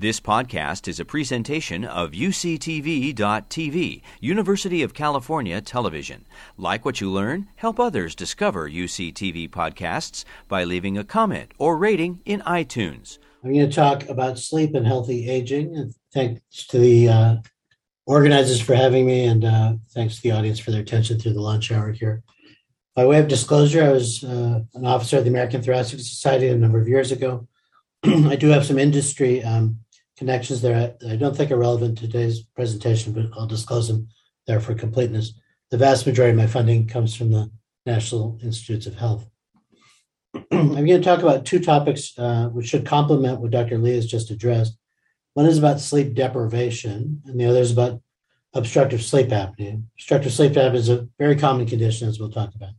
This podcast is a presentation of UCTV.tv, University of California Television. Like what you learn, help others discover UCTV podcasts by leaving a comment or rating in iTunes. I'm going to talk about sleep and healthy aging. Thanks to the uh, organizers for having me, and uh, thanks to the audience for their attention through the lunch hour here. By way of disclosure, I was uh, an officer of the American Thoracic Society a number of years ago. I do have some industry um, connections there I don't think are relevant to today's presentation, but I'll disclose them there for completeness. The vast majority of my funding comes from the National Institutes of Health. I'm going to talk about two topics uh, which should complement what Dr. Lee has just addressed. One is about sleep deprivation, and the other is about obstructive sleep apnea. Obstructive sleep apnea is a very common condition, as we'll talk about.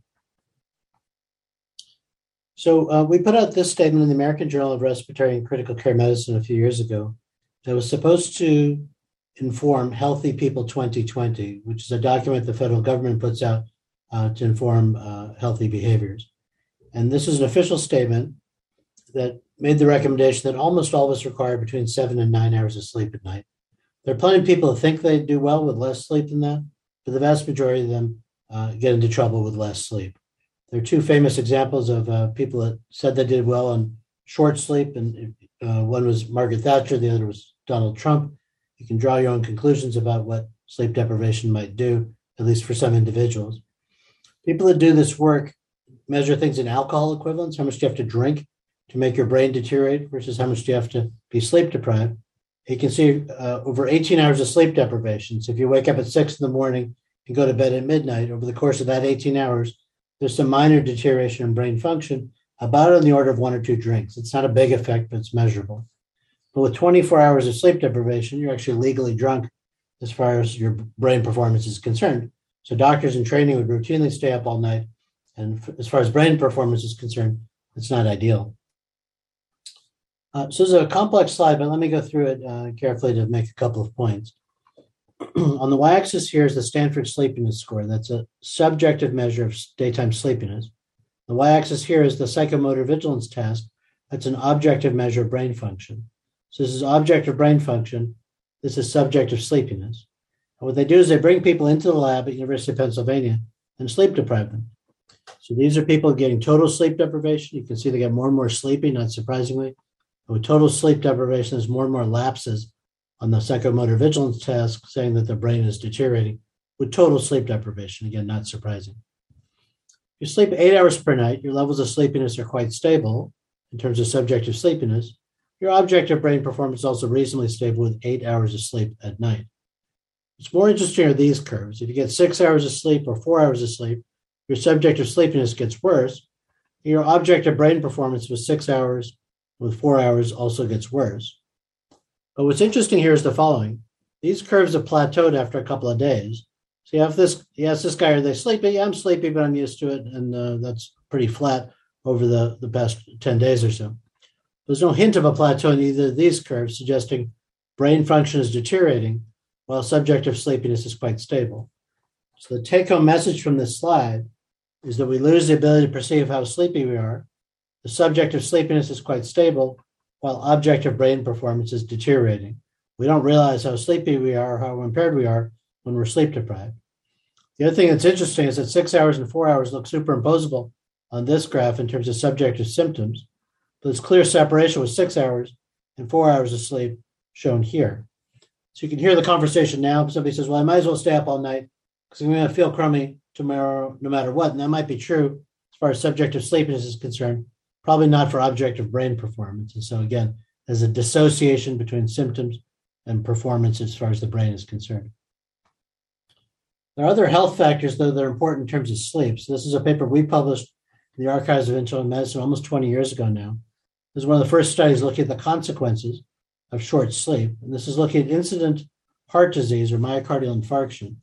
So, uh, we put out this statement in the American Journal of Respiratory and Critical Care Medicine a few years ago that was supposed to inform Healthy People 2020, which is a document the federal government puts out uh, to inform uh, healthy behaviors. And this is an official statement that made the recommendation that almost all of us require between seven and nine hours of sleep at night. There are plenty of people who think they do well with less sleep than that, but the vast majority of them uh, get into trouble with less sleep. There are two famous examples of uh, people that said they did well on short sleep, and uh, one was Margaret Thatcher, the other was Donald Trump. You can draw your own conclusions about what sleep deprivation might do, at least for some individuals. People that do this work measure things in alcohol equivalents. How much do you have to drink to make your brain deteriorate versus how much do you have to be sleep deprived? You can see uh, over 18 hours of sleep deprivation. So if you wake up at six in the morning and go to bed at midnight, over the course of that 18 hours, there's some minor deterioration in brain function, about on the order of one or two drinks. It's not a big effect, but it's measurable. But with 24 hours of sleep deprivation, you're actually legally drunk as far as your brain performance is concerned. So doctors in training would routinely stay up all night. And as far as brain performance is concerned, it's not ideal. Uh, so this is a complex slide, but let me go through it uh, carefully to make a couple of points. On the y-axis here is the Stanford Sleepiness Score. That's a subjective measure of daytime sleepiness. The y-axis here is the psychomotor vigilance test. That's an objective measure of brain function. So this is objective brain function. This is subjective sleepiness. And what they do is they bring people into the lab at University of Pennsylvania and sleep deprive them. So these are people getting total sleep deprivation. You can see they get more and more sleepy, not surprisingly. But with total sleep deprivation, there's more and more lapses on the psychomotor vigilance test, saying that the brain is deteriorating. With total sleep deprivation, again, not surprising. You sleep eight hours per night, your levels of sleepiness are quite stable in terms of subjective sleepiness. Your objective brain performance is also reasonably stable with eight hours of sleep at night. What's more interesting are these curves. If you get six hours of sleep or four hours of sleep, your subjective sleepiness gets worse. Your objective brain performance with six hours with four hours also gets worse. But what's interesting here is the following. These curves have plateaued after a couple of days. So you have this, ask this guy, are they sleepy? Yeah, I'm sleepy, but I'm used to it. And uh, that's pretty flat over the, the past 10 days or so. There's no hint of a plateau in either of these curves, suggesting brain function is deteriorating while subjective sleepiness is quite stable. So the take home message from this slide is that we lose the ability to perceive how sleepy we are. The subjective sleepiness is quite stable while objective brain performance is deteriorating. We don't realize how sleepy we are or how impaired we are when we're sleep deprived. The other thing that's interesting is that six hours and four hours look superimposable on this graph in terms of subjective symptoms, but there's clear separation with six hours and four hours of sleep shown here. So you can hear the conversation now. Somebody says, Well, I might as well stay up all night because I'm going to feel crummy tomorrow no matter what. And that might be true as far as subjective sleepiness is concerned, probably not for objective brain performance. And so, again, there's a dissociation between symptoms and performance as far as the brain is concerned. There are other health factors, though, that are important in terms of sleep. So, this is a paper we published in the Archives of Internal Medicine almost 20 years ago now. This is one of the first studies looking at the consequences of short sleep. And this is looking at incident heart disease or myocardial infarction.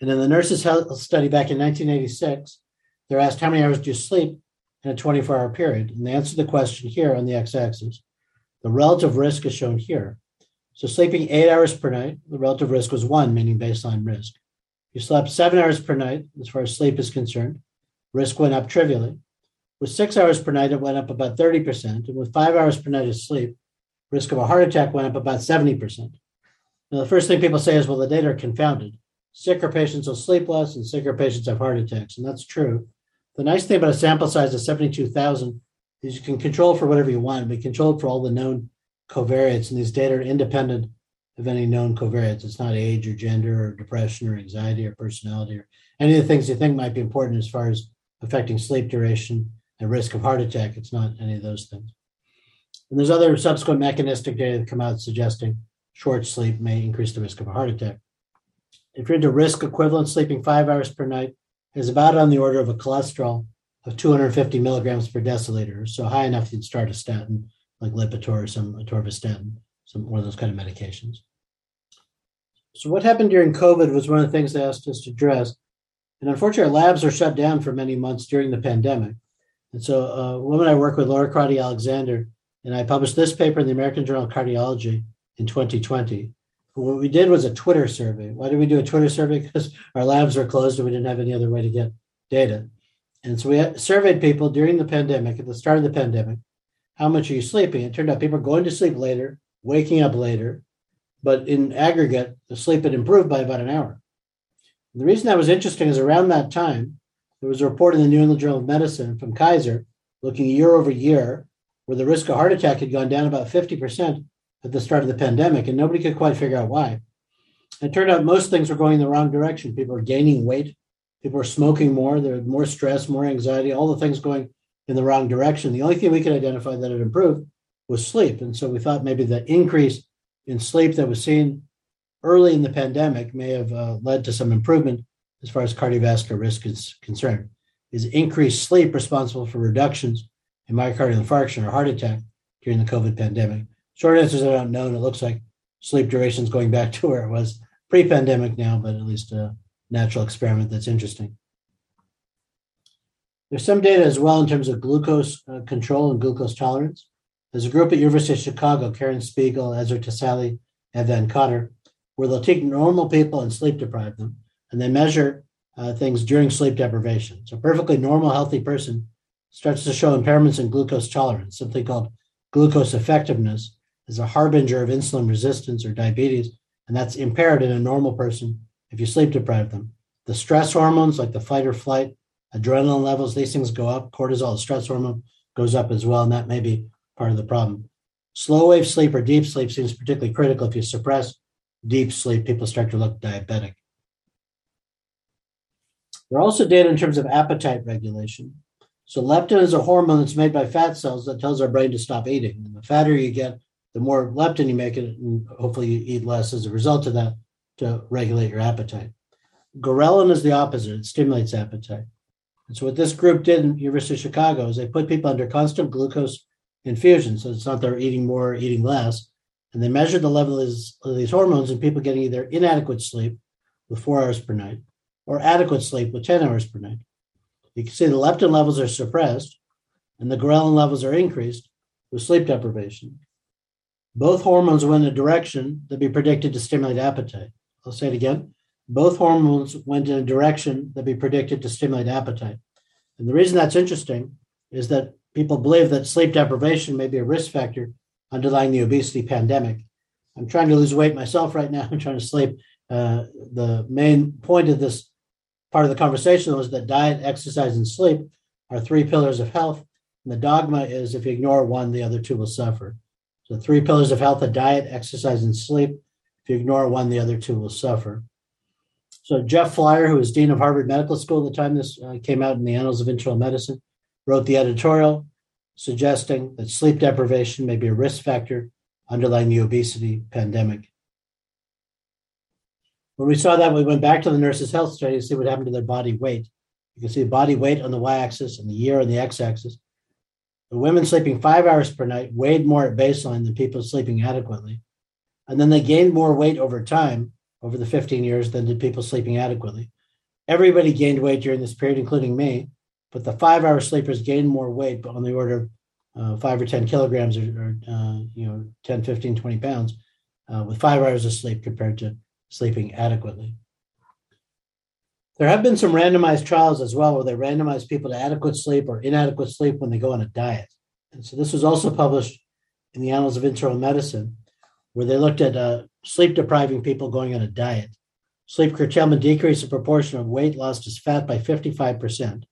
And in the nurses' health study back in 1986, they're asked how many hours do you sleep in a 24 hour period? And they answer the question here on the x axis. The relative risk is shown here. So, sleeping eight hours per night, the relative risk was one, meaning baseline risk. You slept seven hours per night, as far as sleep is concerned, risk went up trivially. With six hours per night, it went up about 30%. And with five hours per night of sleep, risk of a heart attack went up about 70%. Now, the first thing people say is, well, the data are confounded. Sicker patients will sleep less and sicker patients have heart attacks. And that's true. The nice thing about a sample size of 72,000 is you can control for whatever you want. We control for all the known covariates, and these data are independent of any known covariates. It's not age or gender or depression or anxiety or personality or any of the things you think might be important as far as affecting sleep duration and risk of heart attack. It's not any of those things. And there's other subsequent mechanistic data that come out suggesting short sleep may increase the risk of a heart attack. If you're into risk equivalent, sleeping five hours per night is about on the order of a cholesterol of 250 milligrams per deciliter, so high enough you'd start a statin like Lipitor or some atorvastatin, some one of those kind of medications. So what happened during COVID was one of the things they asked us to address. And unfortunately, our labs are shut down for many months during the pandemic. And so uh, a woman I work with, Laura Crotty Alexander, and I published this paper in the American Journal of Cardiology in 2020. What we did was a Twitter survey. Why did we do a Twitter survey? Because our labs were closed and we didn't have any other way to get data. And so we surveyed people during the pandemic, at the start of the pandemic, how much are you sleeping? It turned out people are going to sleep later, waking up later, but in aggregate, the sleep had improved by about an hour. And the reason that was interesting is around that time, there was a report in the New England Journal of Medicine from Kaiser looking year over year, where the risk of heart attack had gone down about 50% at the start of the pandemic, and nobody could quite figure out why. It turned out most things were going in the wrong direction. People were gaining weight, people were smoking more, there was more stress, more anxiety, all the things going in the wrong direction. The only thing we could identify that had improved was sleep. And so we thought maybe the increase in sleep that was seen early in the pandemic may have uh, led to some improvement as far as cardiovascular risk is concerned. Is increased sleep responsible for reductions in myocardial infarction or heart attack during the COVID pandemic? Short answers I don't know. And it looks like sleep duration is going back to where it was pre pandemic now, but at least a natural experiment that's interesting. There's some data as well in terms of glucose uh, control and glucose tolerance. There's a group at University of Chicago, Karen Spiegel, Esra Tasali, and Van Cauter, where they'll take normal people and sleep deprive them, and they measure uh, things during sleep deprivation. So, a perfectly normal, healthy person starts to show impairments in glucose tolerance, something called glucose effectiveness, is a harbinger of insulin resistance or diabetes, and that's impaired in a normal person if you sleep deprive them. The stress hormones, like the fight or flight, adrenaline levels, these things go up. Cortisol, the stress hormone, goes up as well, and that may be part of the problem. Slow wave sleep or deep sleep seems particularly critical. If you suppress deep sleep, people start to look diabetic. There are also data in terms of appetite regulation. So leptin is a hormone that's made by fat cells that tells our brain to stop eating. And the fatter you get, the more leptin you make it, and hopefully you eat less as a result of that to regulate your appetite. Ghrelin is the opposite; it stimulates appetite. And so what this group did in University of Chicago is they put people under constant glucose infusion. So it's not they're eating more or eating less. And they measured the level of these, of these hormones in people getting either inadequate sleep with four hours per night or adequate sleep with 10 hours per night. You can see the leptin levels are suppressed and the ghrelin levels are increased with sleep deprivation. Both hormones went in a direction that be predicted to stimulate appetite. I'll say it again. Both hormones went in a direction that be predicted to stimulate appetite. And the reason that's interesting is that people believe that sleep deprivation may be a risk factor underlying the obesity pandemic. I'm trying to lose weight myself right now. I'm trying to sleep. Uh, the main point of this part of the conversation was that diet, exercise, and sleep are three pillars of health. And the dogma is if you ignore one, the other two will suffer. So, three pillars of health are diet, exercise, and sleep. If you ignore one, the other two will suffer. So, Jeff Flier, who was Dean of Harvard Medical School at the time this uh, came out in the Annals of Internal Medicine, wrote the editorial suggesting that sleep deprivation may be a risk factor underlying the obesity pandemic. When we saw that, we went back to the nurses' health study to see what happened to their body weight. You can see body weight on the y axis and the year on the x axis. The women sleeping five hours per night weighed more at baseline than people sleeping adequately. And then they gained more weight over time, over the 15 years, than did people sleeping adequately. Everybody gained weight during this period, including me, but the five hour sleepers gain more weight, but on the order of uh, five or 10 kilograms or, or uh, you know, 10, 15, 20 pounds uh, with five hours of sleep compared to sleeping adequately. There have been some randomized trials as well where they randomize people to adequate sleep or inadequate sleep when they go on a diet. And so this was also published in the Annals of Internal Medicine, where they looked at uh, sleep depriving people going on a diet. Sleep curtailment decreased the proportion of weight lost as fat by 55%,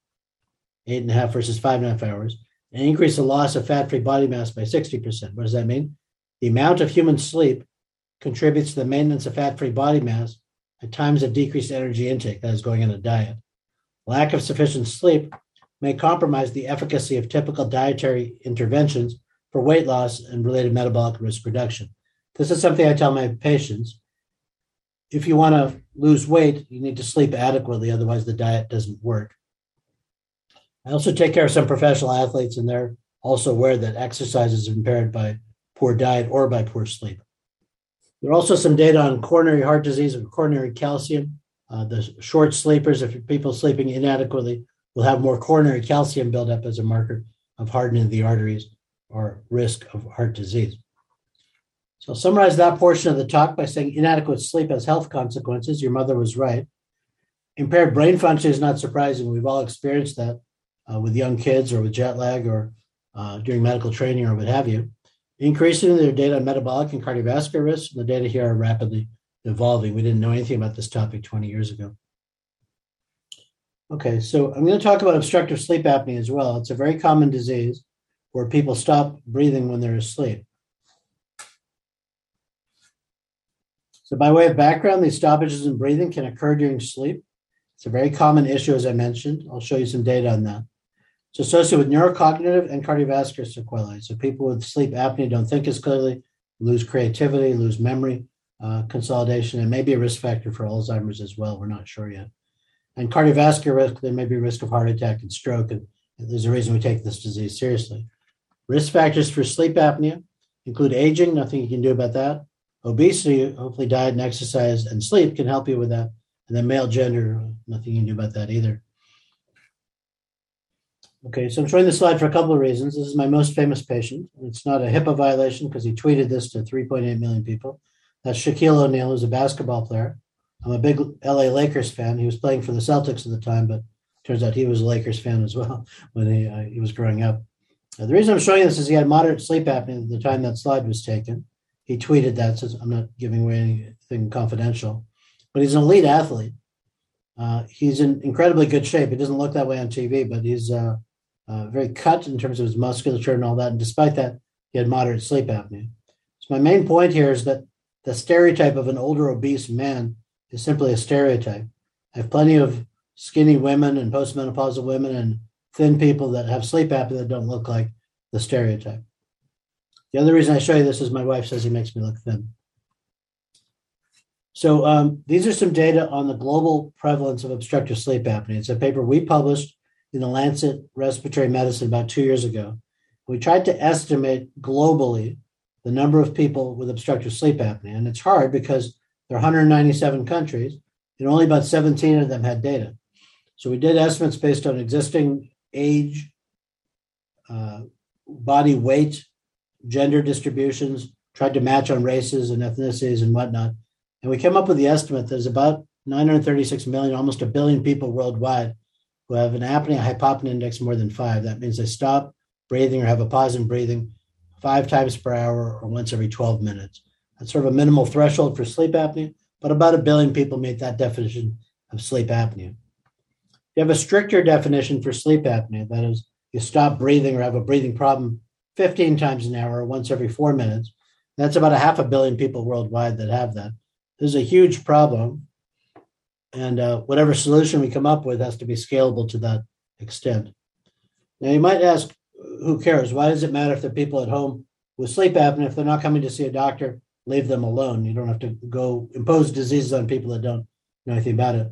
eight and a half versus five and a half hours, and increase the loss of fat free body mass by 60%. What does that mean? The amount of human sleep contributes to the maintenance of fat free body mass at times of decreased energy intake, that is, going on a diet. Lack of sufficient sleep may compromise the efficacy of typical dietary interventions for weight loss and related metabolic risk reduction. This is something I tell my patients. If you want to lose weight, you need to sleep adequately, otherwise, the diet doesn't work. I also take care of some professional athletes, and they're also aware that exercise is impaired by poor diet or by poor sleep. There are also some data on coronary heart disease and coronary calcium. Uh, the short sleepers, if people sleeping inadequately, will have more coronary calcium buildup as a marker of hardening of the arteries or risk of heart disease. So I'll summarize that portion of the talk by saying inadequate sleep has health consequences. Your mother was right. Impaired brain function is not surprising. We've all experienced that uh, with young kids or with jet lag or uh, during medical training or what have you. Increasingly, there are data on metabolic and cardiovascular risks. The data here are rapidly evolving. We didn't know anything about this topic 20 years ago. Okay, so I'm going to talk about obstructive sleep apnea as well. It's a very common disease where people stop breathing when they're asleep. So, by way of background, these stoppages in breathing can occur during sleep. It's a very common issue, as I mentioned. I'll show you some data on that. It's associated with neurocognitive and cardiovascular sequelae. So people with sleep apnea don't think as clearly, lose creativity, lose memory uh, consolidation, and maybe a risk factor for Alzheimer's as well. We're not sure yet. And cardiovascular risk, there may be risk of heart attack and stroke, and there's a reason we take this disease seriously. Risk factors for sleep apnea include aging, nothing you can do about that. Obesity, hopefully diet and exercise and sleep can help you with that. And then male gender, nothing you can do about that either. Okay, so I'm showing this slide for a couple of reasons. This is my most famous patient. It's not a HIPAA violation because he tweeted this to 3.8 million people. That's Shaquille O'Neal, who's a basketball player. I'm a big LA Lakers fan. He was playing for the Celtics at the time, but turns out he was a Lakers fan as well when he, uh, he was growing up. Uh, the reason I'm showing this is he had moderate sleep apnea at the time that slide was taken. He tweeted that, I'm not giving away anything confidential. But he's an elite athlete. Uh, he's in incredibly good shape. He doesn't look that way on TV, but he's uh, uh, very cut in terms of his musculature and all that. And despite that, he had moderate sleep apnea. So my main point here is that the stereotype of an older obese man is simply a stereotype. I have plenty of skinny women and postmenopausal women and thin people that have sleep apnea that don't look like the stereotype. The other reason I show you this is my wife says he makes me look thin. So um, these are some data on the global prevalence of obstructive sleep apnea. It's a paper we published in the Lancet Respiratory Medicine about two years ago. We tried to estimate globally the number of people with obstructive sleep apnea. And it's hard because there are 197 countries and only about 17 of them had data. So we did estimates based on existing age, uh, body weight, gender distributions, tried to match on races and ethnicities and whatnot. And we came up with the estimate that there's about 936 million, almost a billion people worldwide who have an apnea hypopnea index more than five. That means they stop breathing or have a pause in breathing five times per hour or once every 12 minutes. That's sort of a minimal threshold for sleep apnea, but about a billion people meet that definition of sleep apnea. You have a stricter definition for sleep apnea, that is, you stop breathing or have a breathing problem 15 times an hour or once every four minutes. That's about a half a billion people worldwide that have that. This is a huge problem and uh, whatever solution we come up with has to be scalable to that extent. Now, you might ask, who cares? Why does it matter if the people at home with sleep apnea, if they're not coming to see a doctor, leave them alone? You don't have to go impose diseases on people that don't know anything about it.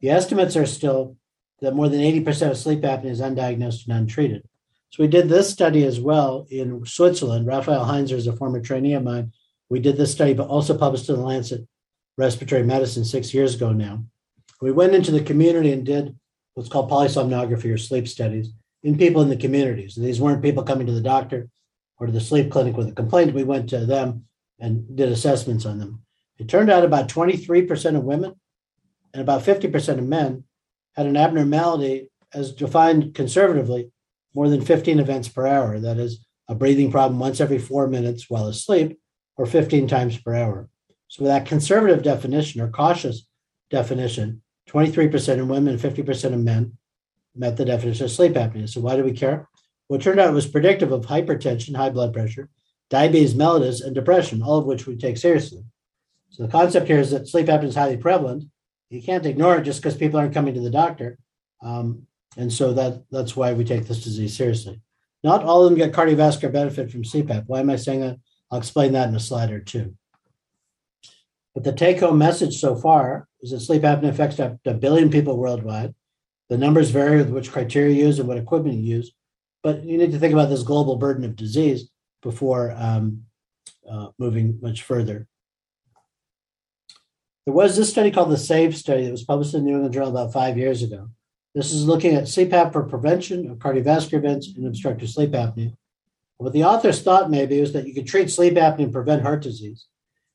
The estimates are still that more than 80% of sleep apnea is undiagnosed and untreated. So we did this study as well in Switzerland. Raphael Heinzer is a former trainee of mine. We did this study, but also published in the Lancet Respiratory Medicine six years ago now. We went into the community and did what's called polysomnography or sleep studies in people in the communities. And These weren't people coming to the doctor or to the sleep clinic with a complaint. We went to them and did assessments on them. It turned out about 23% of women and about 50% of men had an abnormality as defined conservatively more than 15 events per hour. That is, a breathing problem once every four minutes while asleep, or 15 times per hour. So, with that conservative definition or cautious definition, 23% in women and 50% of men met the definition of sleep apnea. So, why do we care? Well, it turned out it was predictive of hypertension, high blood pressure, diabetes mellitus, and depression, all of which we take seriously. So, the concept here is that sleep apnea is highly prevalent. You can't ignore it just because people aren't coming to the doctor. Um, and so that, that's why we take this disease seriously. Not all of them get cardiovascular benefit from CPAP. Why am I saying that? I'll explain that in a slide or two. But the take home message so far is that sleep apnea affects up to a billion people worldwide. The numbers vary with which criteria you use and what equipment you use. But you need to think about this global burden of disease before um, uh, moving much further. There was this study called the SAVE study that was published in the New England Journal about five years ago. This is looking at CPAP for prevention of cardiovascular events and obstructive sleep apnea. What the authors thought maybe was that you could treat sleep apnea and prevent heart disease.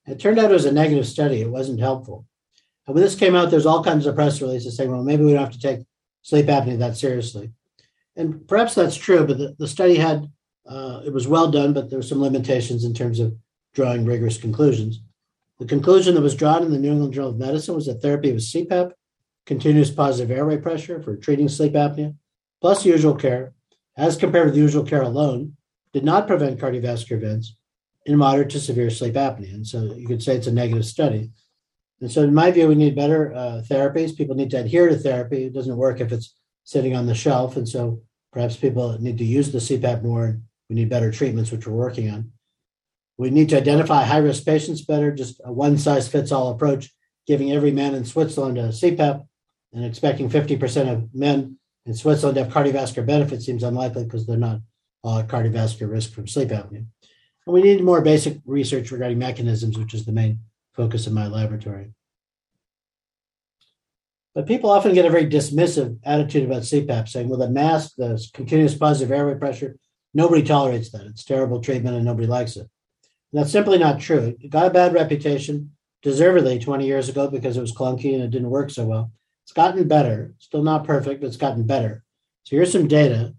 It turned out it was a negative study. It wasn't helpful. And when this came out, there's all kinds of press releases saying, well, maybe we don't have to take sleep apnea that seriously. And perhaps that's true, but the, the study had, uh, it was well done, but there were some limitations in terms of drawing rigorous conclusions. The conclusion that was drawn in the New England Journal of Medicine was that therapy with CPAP continuous positive airway pressure for treating sleep apnea, plus usual care, as compared with usual care alone, did not prevent cardiovascular events in moderate to severe sleep apnea. And so you could say it's a negative study. And so, in my view, we need better uh, therapies. People need to adhere to therapy. It doesn't work if it's sitting on the shelf. And so, perhaps people need to use the CPAP more. And we need better treatments, which we're working on. We need to identify high risk patients better. Just a one size fits all approach, giving every man in Switzerland a CPAP and expecting 50% of men in Switzerland to have cardiovascular benefit seems unlikely because they're not all at cardiovascular risk from sleep apnea. And we need more basic research regarding mechanisms, which is the main focus of my laboratory. But people often get a very dismissive attitude about CPAP, saying, well, the mask, the continuous positive airway pressure, nobody tolerates that. It's terrible treatment and nobody likes it. And that's simply not true. It got a bad reputation, deservedly, 20 years ago because it was clunky and it didn't work so well. It's gotten better. Still not perfect, but it's gotten better. So here's some data.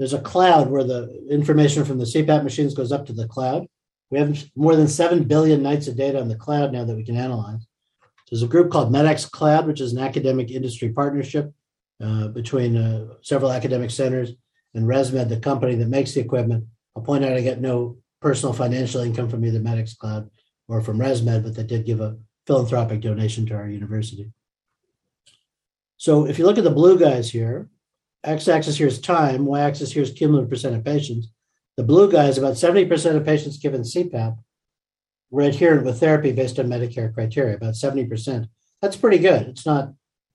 There's a cloud where the information from the CPAP machines goes up to the cloud. We have more than 7 billion nights of data on the cloud now that we can analyze. There's a group called medXcloud, which is an academic industry partnership uh, between uh, several academic centers and ResMed, the company that makes the equipment. I'll point out I get no personal financial income from either medXcloud or from ResMed, but they did give a philanthropic donation to our university. So if you look at the blue guys here, x-axis here is time, y-axis here is cumulative percent of patients. The blue guy is about 70% of patients given CPAP were adherent with therapy based on Medicare criteria, about 70%. That's pretty good. It's not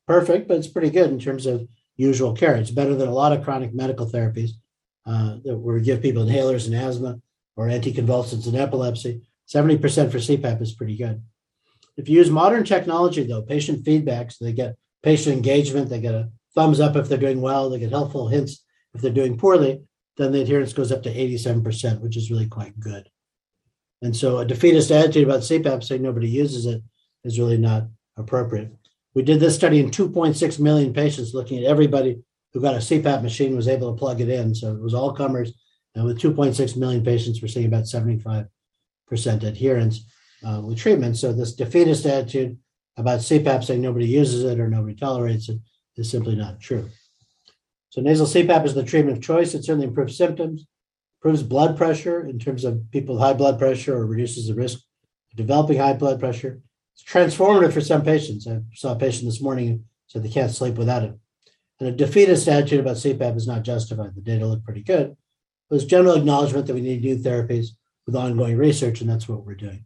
perfect, but it's pretty good in terms of usual care. It's better than a lot of chronic medical therapies uh, that where we give people inhalers and asthma or anticonvulsants and epilepsy. 70% for CPAP is pretty good. If you use modern technology, though, patient feedback, so they get patient engagement. They get a thumbs up if they're doing well. They get helpful hints if they're doing poorly. Then the adherence goes up to 87%, which is really quite good. And so a defeatist attitude about CPAP saying nobody uses it is really not appropriate. We did this study in 2.6 million patients, looking at everybody who got a CPAP machine was able to plug it in. So it was all comers. And with 2.6 million patients, we're seeing about 75% adherence uh, with treatment. So this defeatist attitude about CPAP saying nobody uses it or nobody tolerates it is simply not true. So nasal CPAP is the treatment of choice. It certainly improves symptoms, improves blood pressure in terms of people with high blood pressure or reduces the risk of developing high blood pressure. It's transformative for some patients. I saw a patient this morning who said they can't sleep without it. And a defeatist attitude about CPAP is not justified. The data look pretty good. There's general acknowledgement that we need new therapies with ongoing research, and that's what we're doing.